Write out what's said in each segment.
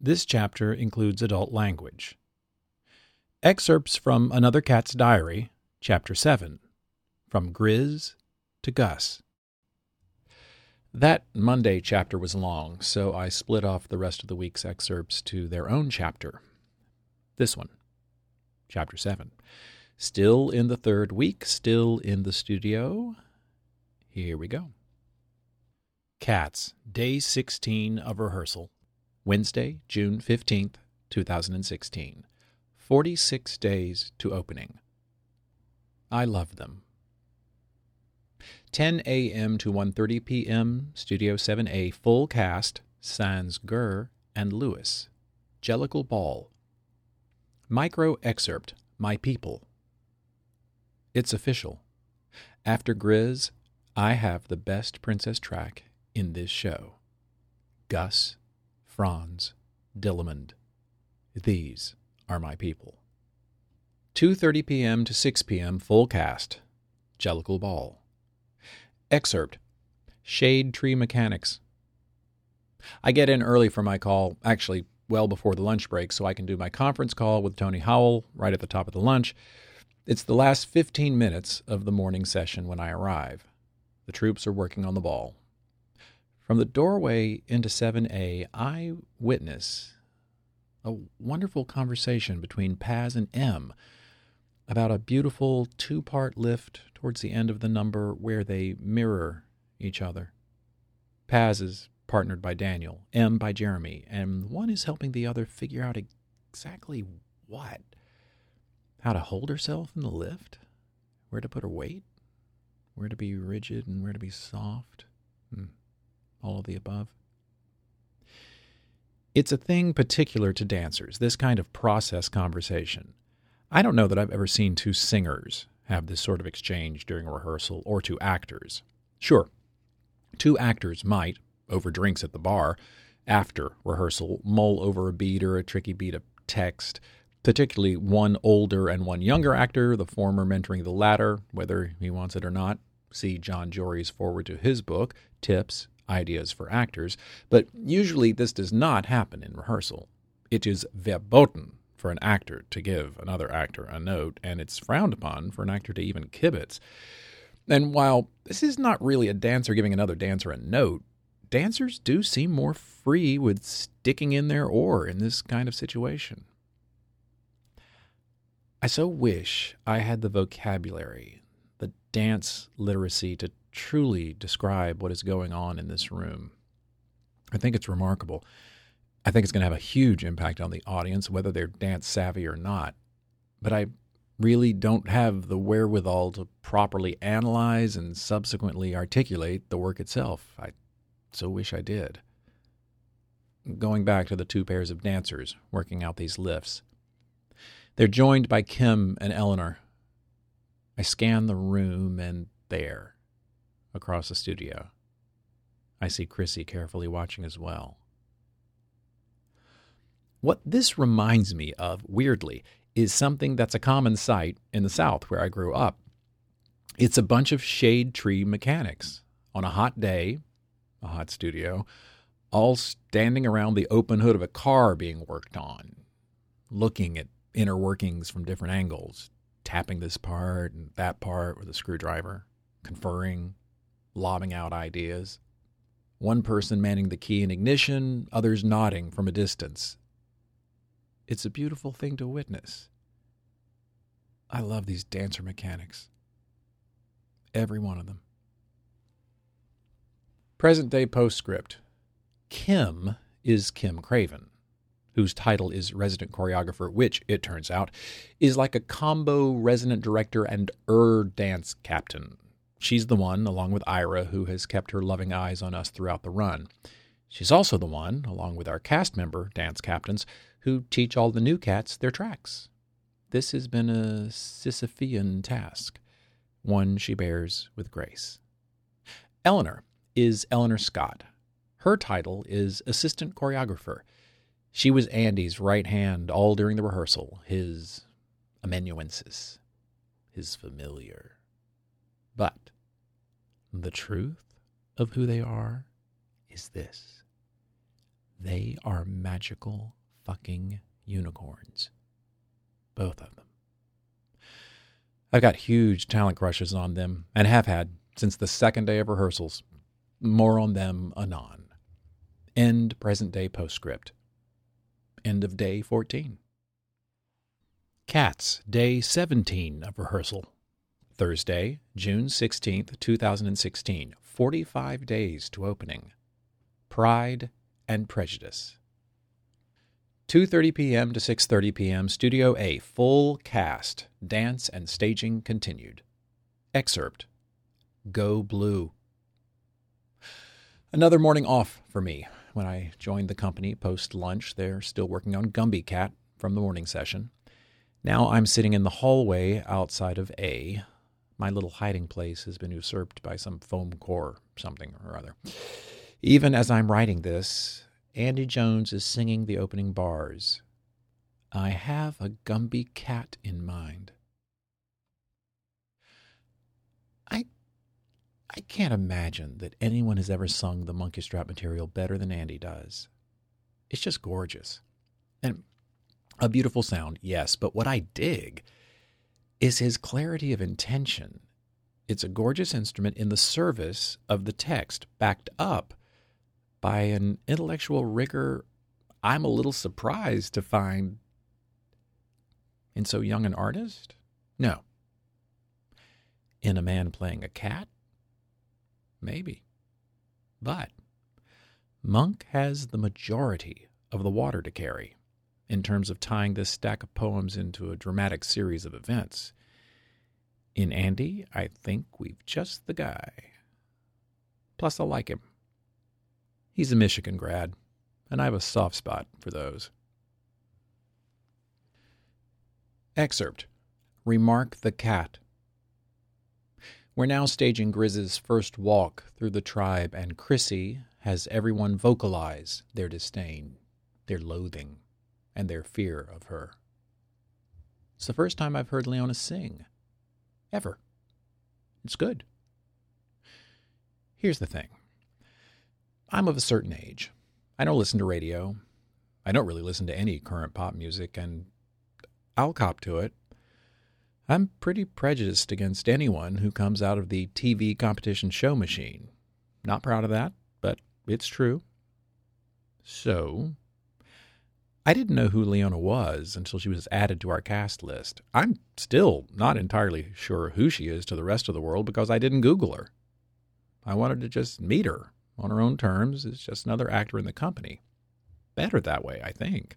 This chapter includes adult language. Excerpts from Another Cat's Diary, Chapter 7 From Grizz to Gus. That Monday chapter was long, so I split off the rest of the week's excerpts to their own chapter. This one, Chapter 7. Still in the third week, still in the studio. Here we go. Cats, Day 16 of Rehearsal. Wednesday, June 15th, 2016. 46 days to opening. I love them. 10 a.m. to 1:30 p.m. Studio 7A full cast Sans Gurr and Lewis. Jellicle Ball. Micro excerpt My People. It's official. After Grizz, I have the best princess track in this show. Gus Franz, Dillamond. These are my people. 2:30 p.m. to 6 p.m. full cast. Jellicle Ball. Excerpt. Shade Tree Mechanics. I get in early for my call, actually well before the lunch break, so I can do my conference call with Tony Howell right at the top of the lunch. It's the last 15 minutes of the morning session when I arrive. The troops are working on the ball. From the doorway into 7A, I witness a wonderful conversation between Paz and M about a beautiful two part lift towards the end of the number where they mirror each other. Paz is partnered by Daniel, M by Jeremy, and one is helping the other figure out exactly what. How to hold herself in the lift, where to put her weight, where to be rigid and where to be soft. Hmm all of the above. It's a thing particular to dancers, this kind of process conversation. I don't know that I've ever seen two singers have this sort of exchange during a rehearsal or two actors. Sure, two actors might, over drinks at the bar, after rehearsal, mull over a beat or a tricky beat of text, particularly one older and one younger actor, the former mentoring the latter, whether he wants it or not. See Jon Jory's foreword to his book, Tips ideas for actors, but usually this does not happen in rehearsal. It is verboten for an actor to give another actor a note, and it's frowned upon for an actor to even kibitz. And while this is not really a dancer giving another dancer a note, dancers do seem more free with sticking in their oar in this kind of situation. I so wish I had the vocabulary, the dance literacy to truly describe what is going on in this room. I think it's remarkable. I think it's going to have a huge impact on the audience, whether they're dance savvy or not. But I really don't have the wherewithal to properly analyze and subsequently articulate the work itself. I so wish I did. Going back to the two pairs of dancers working out these lifts, they're joined by Kim and Eleanor. I scan the room, and there, across the studio. I see Chrissy carefully watching as well. What this reminds me of, weirdly, is something that's a common sight in the South where I grew up. It's a bunch of shade tree mechanics on a hot day, a hot studio, all standing around the open hood of a car being worked on, looking at inner workings from different angles, tapping this part and that part with a screwdriver, conferring, lobbing out ideas. One person manning the key and ignition, others nodding from a distance. It's a beautiful thing to witness. I love these dancer mechanics. Every one of them. Present day postscript Kim is Kim Craven, whose title is resident choreographer, which, it turns out, is like a combo resident director and er dance captain She's the one, along with Ira, who has kept her loving eyes on us throughout the run. She's also the one, along with our cast member, dance captains, who teach all the new cats their tracks. This has been a Sisyphean task, one she bears with grace. Eleanor is Eleanor Scott. Her title is Assistant Choreographer. She was Andy's right hand all during the rehearsal, his amanuensis, his familiar. But the truth of who they are is this They are magical fucking unicorns. Both of them. I've got huge talent crushes on them and have had since the second day of rehearsals. More on them anon. End present day postscript. End of day 14. Cats, day 17 of rehearsal. Thursday, June 16th, 2016. 45 days to opening. Pride and Prejudice. 2:30 p.m. to 6:30 p.m. Studio A full cast. Dance and staging continued. Excerpt. Go Blue. Another morning off for me. When I joined the company post lunch, they're still working on Gumbie Cat from the morning session. Now I'm sitting in the hallway outside of A. My little hiding place has been usurped by some foam core something or other. Even as I'm writing this, Andy Jones is singing the opening bars. I have a Gumbie cat in mind. I I can't imagine that anyone has ever sung the Munkustrap material better than Andy does. It's just gorgeous. And a beautiful sound, yes, but what I dig is his clarity of intention. It's a gorgeous instrument in the service of the text, backed up by an intellectual rigor I'm a little surprised to find in so young an artist? No. In a man playing a cat? Maybe. But Munk has the majority of the water to carry in terms of tying this stack of poems into a dramatic series of events. In Andy, I think we've just the guy. Plus, I like him. He's a Michigan grad, and I have a soft spot for those. Excerpt Remark the Cat. We're now staging Grizz's first walk through the tribe, and Chrissy has everyone vocalize their disdain, their loathing, and their fear of her. It's the first time I've heard Leona sing. Ever. It's good. Here's the thing I'm of a certain age. I don't listen to radio. I don't really listen to any current pop music, and I'll cop to it. I'm pretty prejudiced against anyone who comes out of the TV competition show machine. Not proud of that, but it's true. So, I didn't know who Leona was until she was added to our cast list. I'm still not entirely sure who she is to the rest of the world because I didn't Google her. I wanted to just meet her on her own terms as just another actor in the company. Better that way, I think.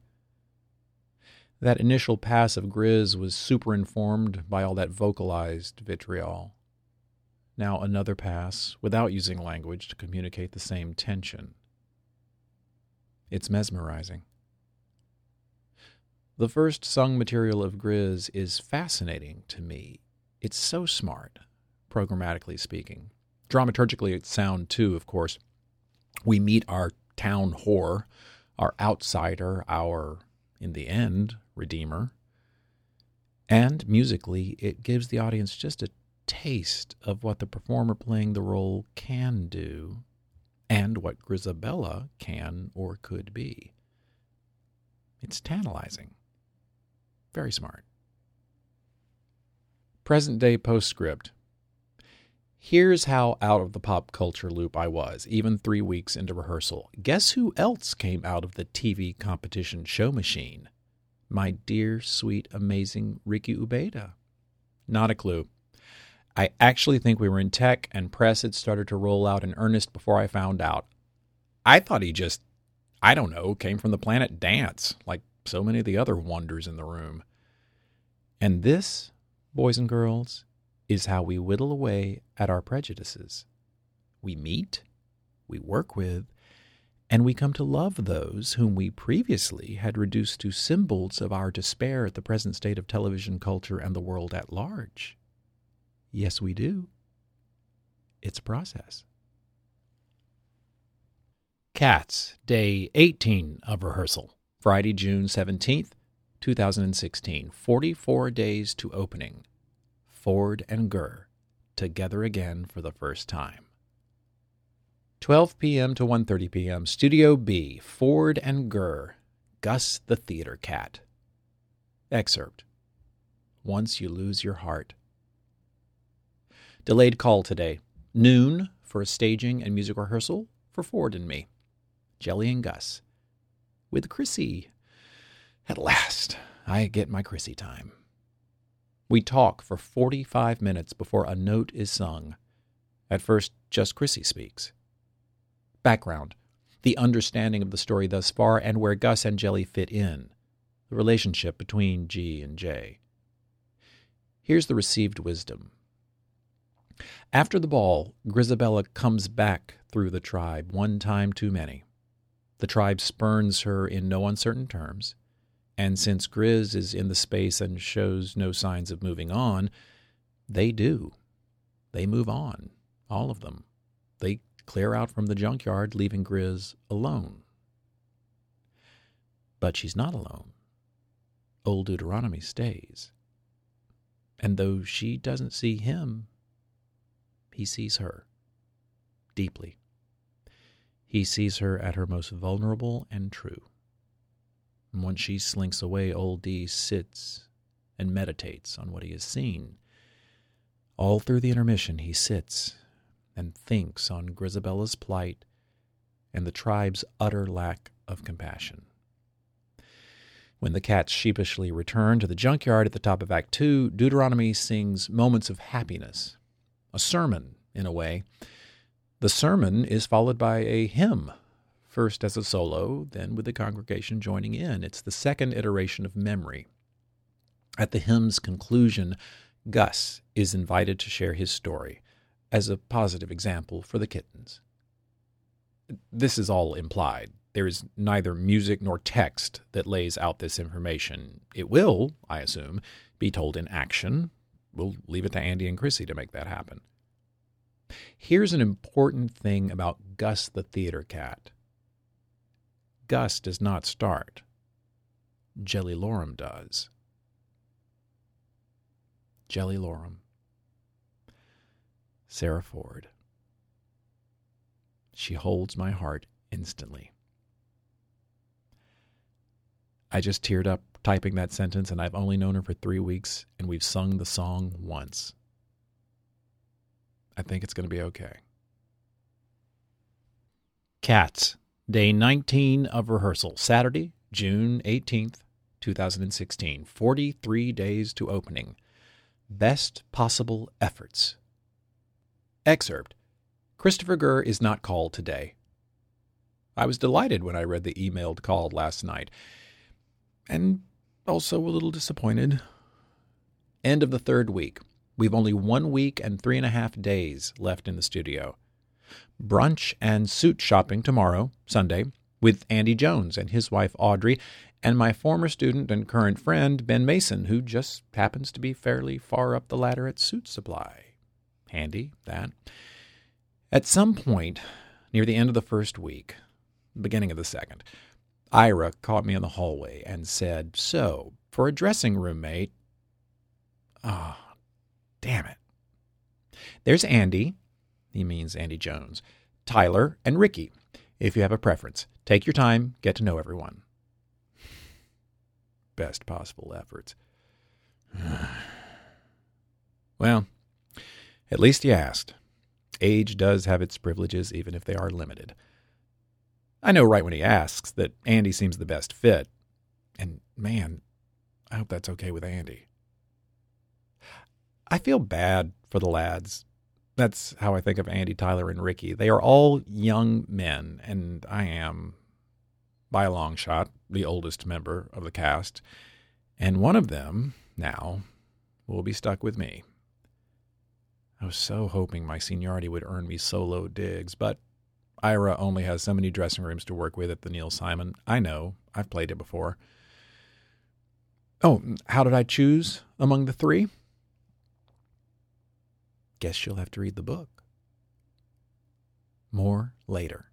That initial pass of Grizz was superinformed by all that vocalized vitriol. Now another pass without using language to communicate the same tension. It's mesmerizing. The first sung material of Grizz is fascinating to me. It's so smart, programmatically speaking. Dramaturgically, it's sound too, of course. We meet our town whore, our outsider, our, in the end, redeemer. And musically, it gives the audience just a taste of what the performer playing the role can do and what Grizabella can or could be. It's tantalizing. Very smart. Present day postscript. Here's how out of the pop culture loop I was, even three weeks into rehearsal. Guess who else came out of the TV competition show machine? My dear, sweet, amazing Ricky Ubeda. Not a clue. I actually think we were in tech and press had started to roll out in earnest before I found out. I thought he just, I don't know, came from the planet Dance, like so many of the other wonders in the room. And this, boys and girls, is how we whittle away at our prejudices. We meet, we work with, and we come to love those whom we previously had reduced to symbols of our despair at the present state of television culture and the world at large. Yes, we do. It's a process. Cats, Day 18 of rehearsal. Friday, June 17th, 2016. 44 days to opening. Ford and Gurr together again for the first time. 12 p.m. to 1:30 p.m. Studio B, Ford and Gurr, Gus the Theater Cat. Excerpt. Once you lose your heart. Delayed call today. Noon for a staging and music rehearsal for Ford and me. Jelly and Gus. With Chrissy. At last, I get my Chrissy time. We talk for 45 minutes before a note is sung. At first, just Chrissy speaks. Background the understanding of the story thus far and where Gus and Jelly fit in, the relationship between G and J. Here's the received wisdom. After the ball, Grizabella comes back through the tribe, one time too many. The tribe spurns her in no uncertain terms, and since Grizz is in the space and shows no signs of moving on, they do. They move on, all of them. They clear out from the junkyard, leaving Grizz alone. But she's not alone. Old Deuteronomy stays. And though she doesn't see him, he sees her deeply. He sees her at her most vulnerable and true. And once she slinks away, old D sits and meditates on what he has seen. All through the intermission, he sits and thinks on Grizabella's plight and the tribe's utter lack of compassion. When the cats sheepishly return to the junkyard at the top of Act Two, Deuteronomy sings moments of happiness, a sermon, in a way. The sermon is followed by a hymn, first as a solo, then with the congregation joining in. It's the second iteration of memory. At the hymn's conclusion, Gus is invited to share his story as a positive example for the kittens. This is all implied. There is neither music nor text that lays out this information. It will, I assume, be told in action. We'll leave it to Andy and Chrissy to make that happen. Here's an important thing about Gus the theater cat Gus does not start, Jellylorum does. Jellylorum. Sarah Ford. She holds my heart instantly. I just teared up typing that sentence, and I've only known her for three weeks, and we've sung the song once. I think it's going to be okay. Cats, day 19 of rehearsal, Saturday, June 18th, 2016. 43 days to opening. Best possible efforts. Excerpt Christopher Gurr is not called today. I was delighted when I read the emailed call last night, and also a little disappointed. End of the third week. We've only one week and three and a half days left in the studio. Brunch and suit shopping tomorrow, Sunday, with Andy Jones and his wife Audrey, and my former student and current friend Ben Mason, who just happens to be fairly far up the ladder at Suitsupply. Handy, that. At some point, near the end of the first week, beginning of the second, Ira caught me in the hallway and said, So, for a dressing room mate. Ah, oh, damn it. There's Andy, he means Andy Jones, Tyler, and Ricky. If you have a preference, take your time, get to know everyone. Best possible efforts. well, at least he asked. Age does have its privileges, even if they are limited. I know right when he asks that Andy seems the best fit. And man, I hope that's okay with Andy. I feel bad for the lads. That's how I think of Andy, Tyler, and Ricky. They are all young men, and I am, by a long shot, the oldest member of the cast. And one of them, now, will be stuck with me. I was so hoping my seniority would earn me solo digs, but Ira only has so many dressing rooms to work with at the Neil Simon. I know, I've played it before. Oh, how did I choose among the three? Guess you'll have to read the book. More later.